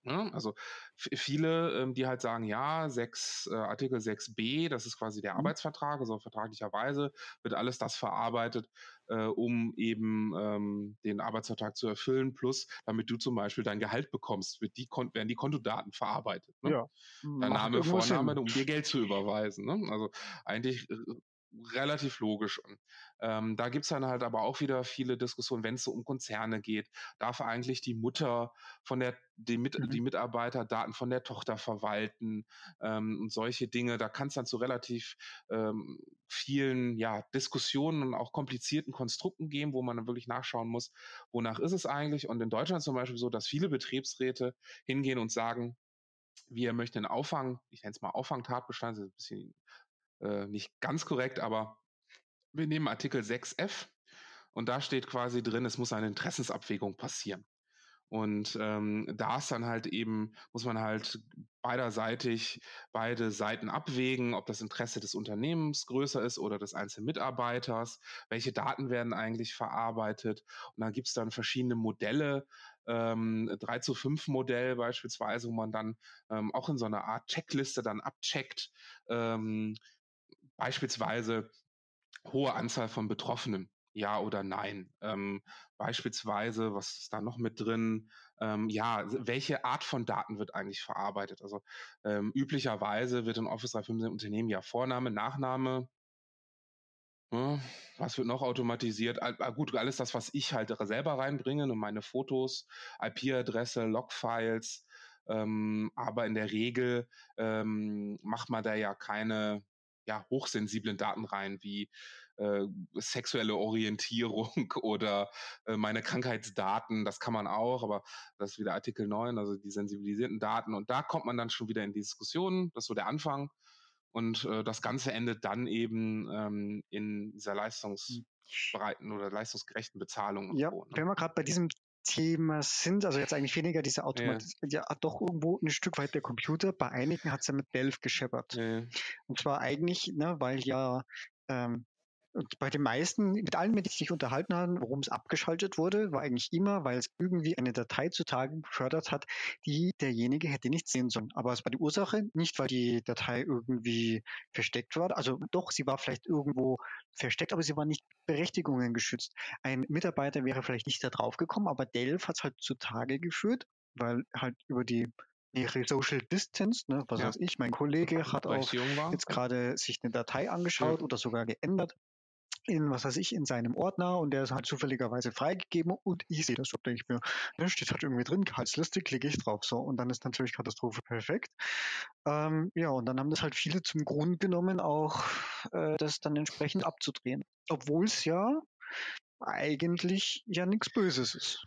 Ne? also viele, ähm, die halt sagen, ja, 6, äh, Artikel 6b, das ist quasi der mhm. Arbeitsvertrag, also vertraglicherweise wird alles das verarbeitet, äh, um eben ähm, den Arbeitsvertrag zu erfüllen, plus damit du zum Beispiel dein Gehalt bekommst, wird die werden die Kontodaten verarbeitet. Ne? Ja. Dein Name, Vorname, um dir Geld zu überweisen. Ne? Also eigentlich äh, relativ logisch. Ähm, da gibt's dann halt aber auch wieder viele Diskussionen, wenn es so um Konzerne geht. Darf eigentlich die Mutter von der, die, Mit mhm. die Mitarbeiter Daten von der Tochter verwalten ähm, und solche Dinge. Da kann es dann zu relativ ähm, vielen ja, Diskussionen und auch komplizierten Konstrukten geben, wo man dann wirklich nachschauen muss, wonach ist es eigentlich. Und in Deutschland zum Beispiel so, dass viele Betriebsräte hingehen und sagen, wir möchten einen Auffang, ich nenne es mal Auffangtatbestand, das ist ein bisschen äh, nicht ganz korrekt, aber wir nehmen Artikel 6f und da steht quasi drin, es muss eine Interessensabwägung passieren. Und ähm, da ist dann halt eben, muss man halt beiderseitig beide Seiten abwägen, ob das Interesse des Unternehmens größer ist oder des einzelnen Mitarbeiters, welche Daten werden eigentlich verarbeitet. Und dann gibt es dann verschiedene Modelle, ähm, 3 zu 5 Modell beispielsweise, wo man dann ähm, auch in so einer Art Checkliste dann abcheckt, ähm, Beispielsweise hohe Anzahl von Betroffenen, ja oder nein. Ähm, beispielsweise, was ist da noch mit drin? Ähm, ja, welche Art von Daten wird eigentlich verarbeitet? Also ähm, üblicherweise wird in Office 365 Unternehmen ja Vorname, Nachname, ne? was wird noch automatisiert? Ah, gut, alles das, was ich halt selber reinbringe, und meine Fotos, IP-Adresse, Logfiles, Ähm, aber in der Regel ähm, macht man da ja keine ja, hochsensiblen Daten rein, wie äh, sexuelle Orientierung oder äh, meine Krankheitsdaten, das kann man auch, aber das ist wieder Artikel 9, also die sensibilisierten Daten. Und da kommt man dann schon wieder in die Diskussion, das ist so der Anfang. Und äh, das Ganze endet dann eben ähm, in dieser leistungsbreiten oder leistungsgerechten Bezahlung. Ja, so, ne? wenn wir gerade bei diesem Thema sind, also jetzt eigentlich weniger diese Automatik, ja. ja. doch irgendwo ein Stück weit der Computer. Bei einigen hat es ja mit Delph gescheppert. Ja. Und zwar eigentlich, ne, weil ja ähm, und bei den meisten, mit allen, mit denen ich mich unterhalten habe, warum es abgeschaltet wurde, war eigentlich immer, weil es irgendwie eine Datei zutage gefördert hat, die derjenige hätte nicht sehen sollen. Aber es war die Ursache nicht, weil die Datei irgendwie versteckt war. Also doch, sie war vielleicht irgendwo versteckt, aber sie war nicht Berechtigungen geschützt. Ein Mitarbeiter wäre vielleicht nicht da drauf gekommen, aber Delph hat es halt zutage geführt, weil halt über die ihre Social Distance, ne, was ja. weiß ich, mein Kollege hat auch jetzt gerade sich eine Datei angeschaut ja. oder sogar geändert in, was weiß ich, in seinem Ordner und der ist halt zufälligerweise freigegeben und ich sehe das, so denke ich mir, ne, steht halt irgendwie drin, Gehaltsliste, klicke ich drauf, so, und dann ist natürlich Katastrophe perfekt. Ähm, ja, und dann haben das halt viele zum Grund genommen, auch äh, das dann entsprechend abzudrehen. Obwohl es ja eigentlich ja nichts Böses ist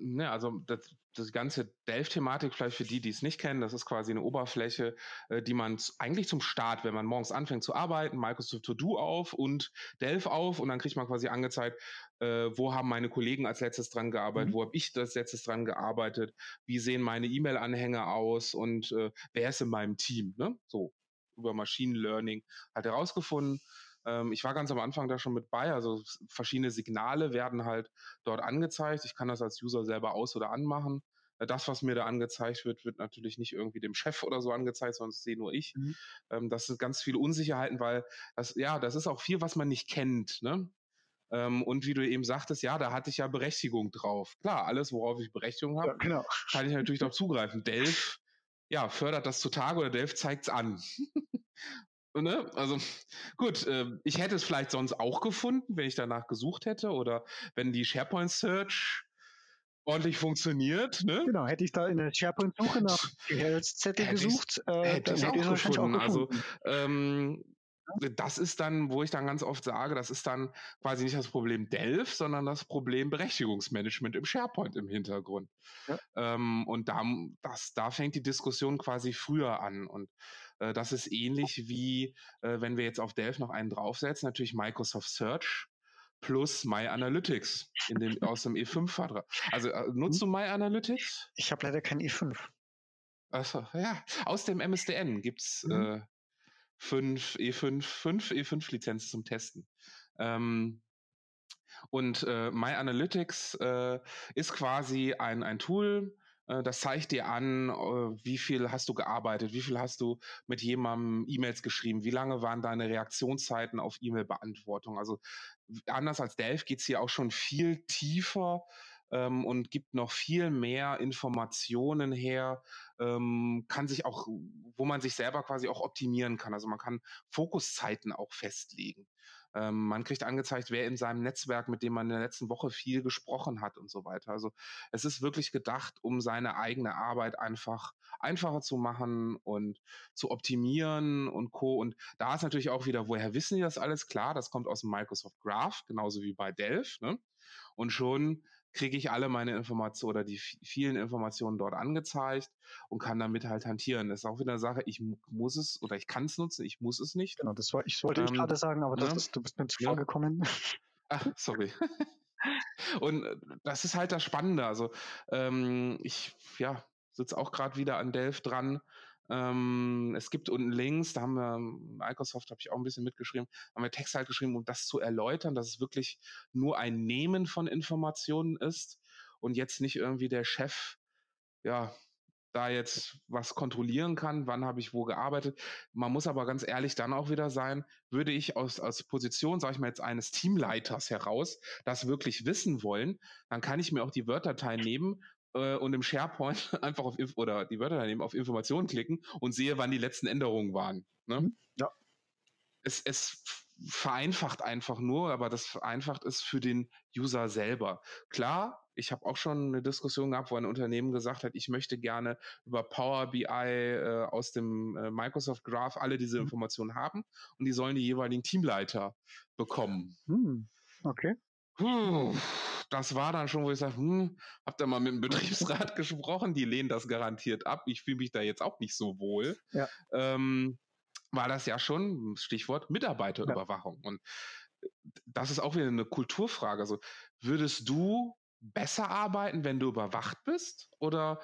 ne, also das, das ganze Delph-Thematik, vielleicht für die, die es nicht kennen, das ist quasi eine Oberfläche, äh, die man eigentlich zum Start, wenn man morgens anfängt zu arbeiten, Microsoft To Do auf und Delph auf und dann kriegt man quasi angezeigt, äh, wo haben meine Kollegen als letztes dran gearbeitet, mhm. wo habe ich das letztes dran gearbeitet, wie sehen meine E-Mail-Anhänge aus und äh, wer ist in meinem Team, ne? So über Machine Learning hat herausgefunden. Ähm, ich war ganz am Anfang da schon mit bei, also verschiedene Signale werden halt dort angezeigt. Ich kann das als User selber aus- oder anmachen. Äh, das, was mir da angezeigt wird, wird natürlich nicht irgendwie dem Chef oder so angezeigt, sondern das sehe nur ich. Mhm. Ähm, das sind ganz viele Unsicherheiten, weil das, ja, das ist auch viel, was man nicht kennt, ne? Ähm, und wie du eben sagtest, ja, da hatte ich ja Berechtigung drauf. Klar, alles, worauf ich Berechtigung habe, ja, genau. kann ich natürlich darauf zugreifen. Delph, ja, fördert das zutage oder Delph zeigt es an. Ne? Also gut, äh, ich hätte es vielleicht sonst auch gefunden, wenn ich danach gesucht hätte oder wenn die SharePoint Search ordentlich funktioniert. Ne? Genau, hätte ich da in der SharePoint-Suche nach Gehaltszettel gesucht, äh, hätte dann hätte ich es wahrscheinlich auch gefunden. Also ähm, das ist dann, wo ich dann ganz oft sage, das ist dann quasi nicht das Problem Delph, sondern das Problem Berechtigungsmanagement im SharePoint im Hintergrund. Ja. Ähm, und da, das, da fängt die Diskussion quasi früher an. Und äh, das ist ähnlich wie, äh, wenn wir jetzt auf Delph noch einen draufsetzen, natürlich Microsoft Search plus My Analytics in dem, aus dem E5-Vertrag. Also äh, nutzt hm? du My Analytics? Ich habe leider kein E5. Also, ja, aus dem MSDN gibt's mhm. äh, fünf E5, fünf E5-Lizenzen zum Testen. Ähm, und äh, My Analytics äh, ist quasi ein, ein Tool, äh, das zeigt dir an, äh, wie viel hast du gearbeitet, wie viel hast du mit jemandem E-Mails geschrieben, wie lange waren deine Reaktionszeiten auf E-Mail-Beantwortung. Also anders als Delph geht es hier auch schon viel tiefer ähm, und gibt noch viel mehr Informationen her, ähm, kann sich auch, wo man sich selber quasi auch optimieren kann. Also man kann Fokuszeiten auch festlegen. Ähm, man kriegt angezeigt, wer in seinem Netzwerk, mit dem man in der letzten Woche viel gesprochen hat und so weiter. Also es ist wirklich gedacht, um seine eigene Arbeit einfach einfacher zu machen und zu optimieren und Co. Und da ist natürlich auch wieder, woher wissen die das alles? Klar, das kommt aus dem Microsoft Graph, genauso wie bei Delph. Ne? Und schon kriege ich alle meine Informationen oder die vielen Informationen dort angezeigt und kann damit halt hantieren. Das ist auch wieder eine Sache, ich muss es oder ich kann es nutzen, ich muss es nicht. Genau, das war, ich wollte ähm, ich gerade sagen, aber das, ist, du bist mir zuvor ja. gekommen. Ach, sorry. und äh, das ist halt das Spannende. Also ähm, ich, ja, sitze auch gerade wieder an Delph dran ähm, es gibt unten Links, da haben wir, Microsoft habe ich auch ein bisschen mitgeschrieben, haben wir Text halt geschrieben, um das zu erläutern, dass es wirklich nur ein Nehmen von Informationen ist und jetzt nicht irgendwie der Chef, ja, da jetzt was kontrollieren kann, wann habe ich wo gearbeitet. Man muss aber ganz ehrlich dann auch wieder sein, würde ich aus, aus Position, sage ich mal jetzt, eines Teamleiters heraus das wirklich wissen wollen, dann kann ich mir auch die Word-Datei nehmen äh, und im SharePoint einfach auf Inf oder die Wörter daneben auf Informationen klicken und sehe, wann die letzten Änderungen waren. Ne? Mhm. Ja. Es, es vereinfacht einfach nur, aber das vereinfacht es für den User selber. Klar, ich habe auch schon eine Diskussion gehabt, wo ein Unternehmen gesagt hat, ich möchte gerne über Power BI äh, aus dem äh, Microsoft Graph alle diese mhm. Informationen haben und die sollen die jeweiligen Teamleiter bekommen. Hm. Okay. Puh, das war dann schon, wo ich sage, hm, habt ihr mal mit dem Betriebsrat gesprochen? Die lehnen das garantiert ab. Ich fühle mich da jetzt auch nicht so wohl. Ja. Ähm, war das ja schon, Stichwort Mitarbeiterüberwachung. Ja. Und äh, das ist auch wieder eine Kulturfrage. Also würdest du besser arbeiten, wenn du überwacht bist? Oder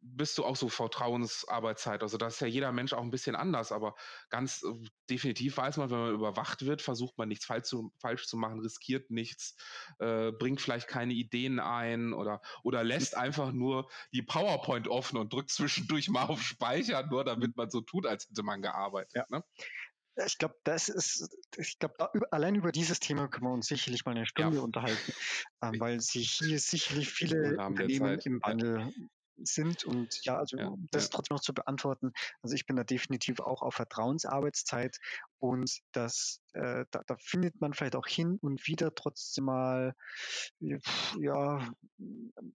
bist du auch so Vertrauensarbeitszeit? Also das ist ja jeder Mensch auch ein bisschen anders, aber ganz äh, definitiv weiß man, wenn man überwacht wird, versucht man nichts falsch zu, falsch zu machen, riskiert nichts, äh, bringt vielleicht keine Ideen ein oder, oder lässt einfach nur die PowerPoint offen und drückt zwischendurch mal auf Speichern, nur damit man so tut, als hätte man gearbeitet. Ja. Ne? Ich glaube, das ist, ich glaube, allein über dieses Thema können wir uns sicherlich mal eine Stunde ja. unterhalten, äh, weil sich hier sicherlich viele Unternehmen im Wandel sind und ja, also ja, das ja. trotzdem noch zu beantworten. Also ich bin da definitiv auch auf Vertrauensarbeitszeit und das, äh, da, da findet man vielleicht auch hin und wieder trotzdem mal, ja,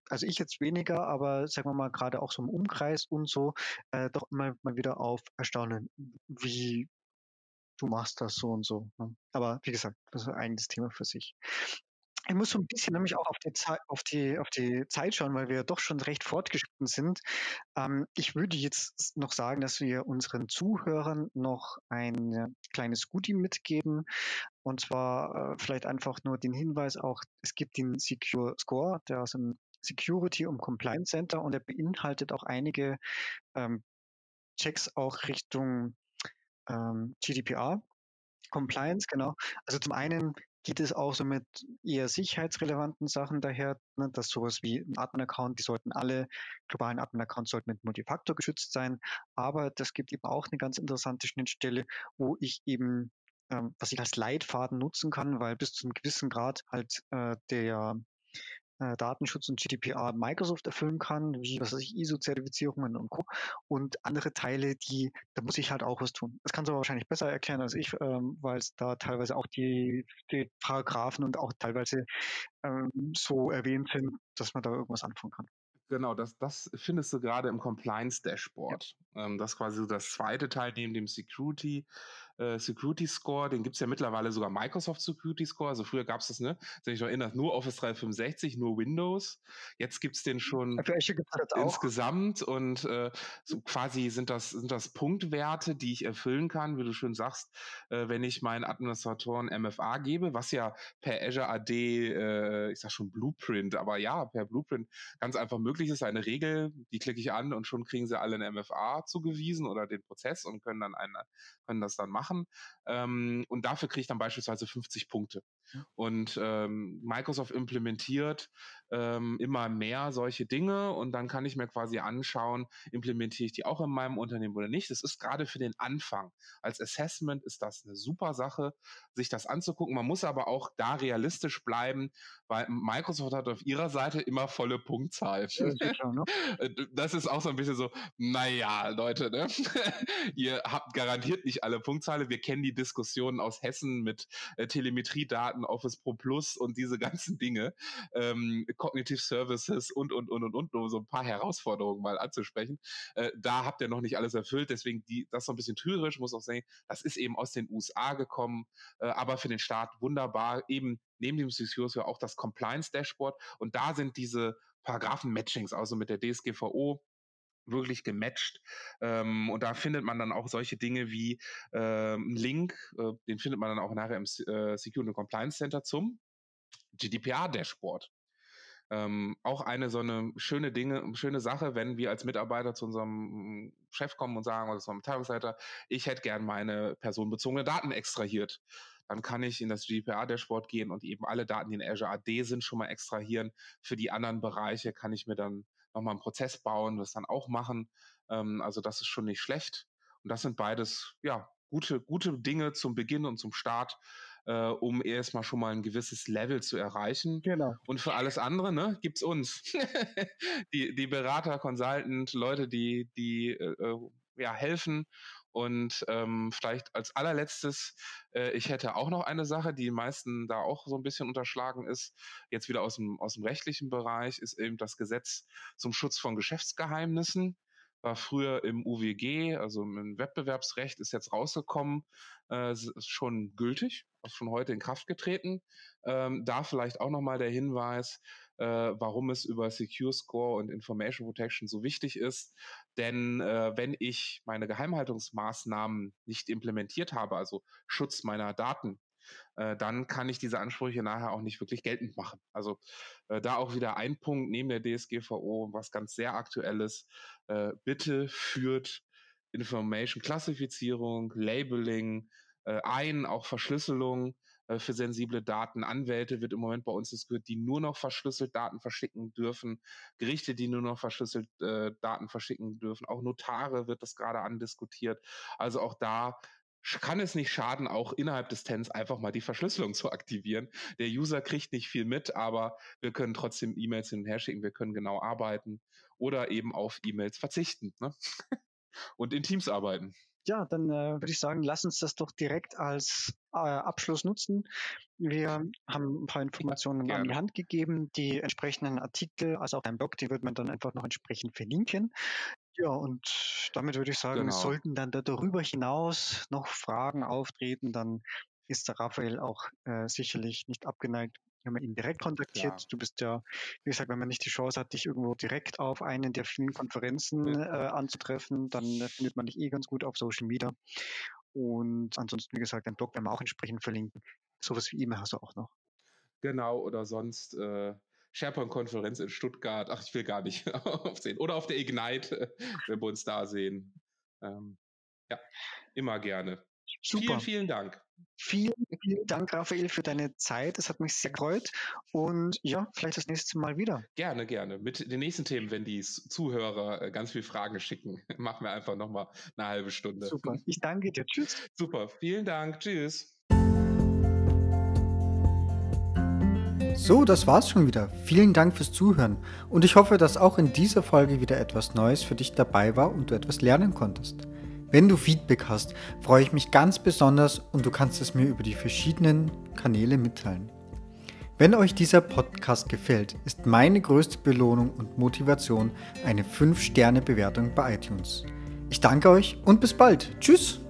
also ich jetzt weniger, aber sagen wir mal gerade auch so im Umkreis und so, äh, doch immer mal wieder auf Erstaunen, wie du machst das so und so. Ne? Aber wie gesagt, das ist ein eigenes Thema für sich. Ich muss so ein bisschen nämlich auch auf die, Zeit, auf die, auf die Zeit schauen, weil wir doch schon recht fortgeschritten sind. Ähm, ich würde jetzt noch sagen, dass wir unseren Zuhörern noch ein kleines Goodie mitgeben. Und zwar äh, vielleicht einfach nur den Hinweis auch, es gibt den Secure Score, der aus dem Security und Compliance Center und der beinhaltet auch einige ähm, Checks auch Richtung ähm, GDPR. Compliance, genau. Also zum einen geht es auch so mit eher sicherheitsrelevanten Sachen daher, ne, dass sowas wie ein Admin-Account, die sollten alle globalen Admin-Accounts sollten mit Multifaktor geschützt sein. Aber das gibt eben auch eine ganz interessante Schnittstelle, wo ich eben ähm, was ich als Leitfaden nutzen kann, weil bis zu einem gewissen Grad halt äh, der äh, Datenschutz und GDPR Microsoft erfüllen kann, wie was weiß ich, ISO-Zertifizierungen und Co. Und andere Teile, die, da muss ich halt auch was tun. Das kannst du aber wahrscheinlich besser erklären als ich, ähm, weil es da teilweise auch die, die Paragraphen und auch teilweise ähm, so erwähnt sind, dass man da irgendwas anfangen kann. Genau, das, das findest du gerade im Compliance Dashboard. Ja. Ähm, das ist quasi so das zweite Teil neben dem Security äh, Security Score, den gibt es ja mittlerweile sogar Microsoft Security Score. Also früher gab es das, ne? Wenn ich noch erinnere, nur Office 365, nur Windows. Jetzt gibt es den schon insgesamt auch. und äh, so quasi sind das, sind das Punktwerte, die ich erfüllen kann, wie du schön sagst, äh, wenn ich meinen Administratoren MFA gebe, was ja per Azure AD, äh, ich sag schon Blueprint, aber ja, per Blueprint ganz einfach möglich ist. Eine Regel, die klicke ich an und schon kriegen sie alle eine MFA zugewiesen oder den Prozess und können dann einen, können das dann machen machen. Ähm, und dafür kriege ich dann beispielsweise 50 Punkte. Und ähm, Microsoft implementiert ähm, immer mehr solche Dinge und dann kann ich mir quasi anschauen, implementiere ich die auch in meinem Unternehmen oder nicht. Das ist gerade für den Anfang. Als Assessment ist das eine super Sache, sich das anzugucken. Man muss aber auch da realistisch bleiben, weil Microsoft hat auf ihrer Seite immer volle Punktzahl. Ne? Äh, das ist auch so ein bisschen so, naja, Leute, ne? ihr habt garantiert nicht alle Punktzahlen. Wir kennen die Diskussionen aus Hessen mit äh, Telemetriedaten, Office Pro Plus und diese ganzen Dinge. Ähm, Cognitive Services und, und, und, und, und, um so ein paar Herausforderungen mal anzusprechen. Äh, da habt ihr noch nicht alles erfüllt, deswegen die, das ist so ein bisschen trügerisch, muss auch sagen, das ist eben aus den USA gekommen, äh, aber für den Staat wunderbar, eben neben dem Security auch das Compliance Dashboard und da sind diese Paragraphen-Matchings, also mit der DSGVO, wirklich gematcht. Ähm, und da findet man dann auch solche Dinge wie ähm, Link, äh, den findet man dann auch nachher im äh, Security Compliance Center zum GDPR-Dashboard. Ähm, auch eine so eine schöne Dinge, schöne Sache, wenn wir als Mitarbeiter zu unserem mm, Chef kommen und sagen, oder zu unserem Abteilungsleiter, ich hätte gern meine personenbezogene Daten extrahiert. Dann kann ich in das GDPR-Dashboard gehen und eben alle Daten, die in Azure AD sind, schon mal extrahieren. Für die anderen Bereiche kann ich mir dann nochmal einen Prozess bauen, das dann auch machen. Ähm, also das ist schon nicht schlecht. Und das sind beides, ja, gute, gute Dinge zum Beginn und zum Start, äh, um erstmal schon mal ein gewisses Level zu erreichen. Genau. Und für alles andere, ne, gibt's uns. die, die Berater, Consultant, Leute, die, die äh, äh, ja, helfen Und ähm, vielleicht als allerletztes, äh, ich hätte auch noch eine Sache, die meisten da auch so ein bisschen unterschlagen ist, jetzt wieder aus dem, aus dem rechtlichen Bereich, ist eben das Gesetz zum Schutz von Geschäftsgeheimnissen war früher im UWG, also im Wettbewerbsrecht, ist jetzt rausgekommen, äh, ist schon gültig, ist schon heute in Kraft getreten. Ähm, da vielleicht auch nochmal der Hinweis, äh, warum es über Secure Score und Information Protection so wichtig ist. Denn äh, wenn ich meine Geheimhaltungsmaßnahmen nicht implementiert habe, also Schutz meiner Daten, äh, dann kann ich diese Ansprüche nachher auch nicht wirklich geltend machen. Also äh, da auch wieder ein Punkt neben der DSGVO, was ganz sehr aktuelles. Äh, bitte führt Information Klassifizierung, Labeling äh, ein, auch Verschlüsselung äh, für sensible Daten. Anwälte wird im Moment bei uns diskutiert, die nur noch verschlüsselt Daten verschicken dürfen. Gerichte, die nur noch verschlüsselt äh, Daten verschicken dürfen. Auch Notare wird das gerade andiskutiert. Also auch da kann es nicht schaden, auch innerhalb des TENS einfach mal die Verschlüsselung zu aktivieren. Der User kriegt nicht viel mit, aber wir können trotzdem E-Mails hin und her schicken, wir können genau arbeiten oder eben auf E-Mails verzichten ne? und in Teams arbeiten. Ja, dann äh, würde ich sagen, lass uns das doch direkt als äh, Abschluss nutzen. Wir haben ein paar Informationen ja, an die Hand gegeben. Die entsprechenden Artikel, also auch dein Blog, die wird man dann einfach noch entsprechend verlinken. Ja, und damit würde ich sagen, genau. sollten dann darüber hinaus noch Fragen auftreten, dann ist der Raphael auch äh, sicherlich nicht abgeneigt, wenn man ihn direkt kontaktiert. Klar. Du bist ja, wie gesagt, wenn man nicht die Chance hat, dich irgendwo direkt auf einen der vielen Konferenzen äh, anzutreffen, dann äh, findet man dich eh ganz gut auf Social Media. Und ansonsten, wie gesagt, dein Blog werden wir auch entsprechend verlinken. Sowas wie E-Mail hast du auch noch. Genau, oder sonst äh, SharePoint-Konferenz in Stuttgart. Ach, ich will gar nicht aufsehen. Oder auf der Ignite, wenn wir uns da sehen. Ähm, ja, immer gerne. Super. Vielen, vielen Dank. Vielen, vielen Dank, Raphael, für deine Zeit. Es hat mich sehr gefreut. Und ja, vielleicht das nächste Mal wieder. Gerne, gerne. Mit den nächsten Themen, wenn die Zuhörer äh, ganz viele Fragen schicken, machen wir einfach nochmal eine halbe Stunde. Super. Ich danke dir. Tschüss. Super. Vielen Dank. Tschüss. So, das war's schon wieder. Vielen Dank fürs Zuhören und ich hoffe, dass auch in dieser Folge wieder etwas Neues für dich dabei war und du etwas lernen konntest. Wenn du Feedback hast, freue ich mich ganz besonders und du kannst es mir über die verschiedenen Kanäle mitteilen. Wenn euch dieser Podcast gefällt, ist meine größte Belohnung und Motivation eine 5-Sterne-Bewertung bei iTunes. Ich danke euch und bis bald. Tschüss!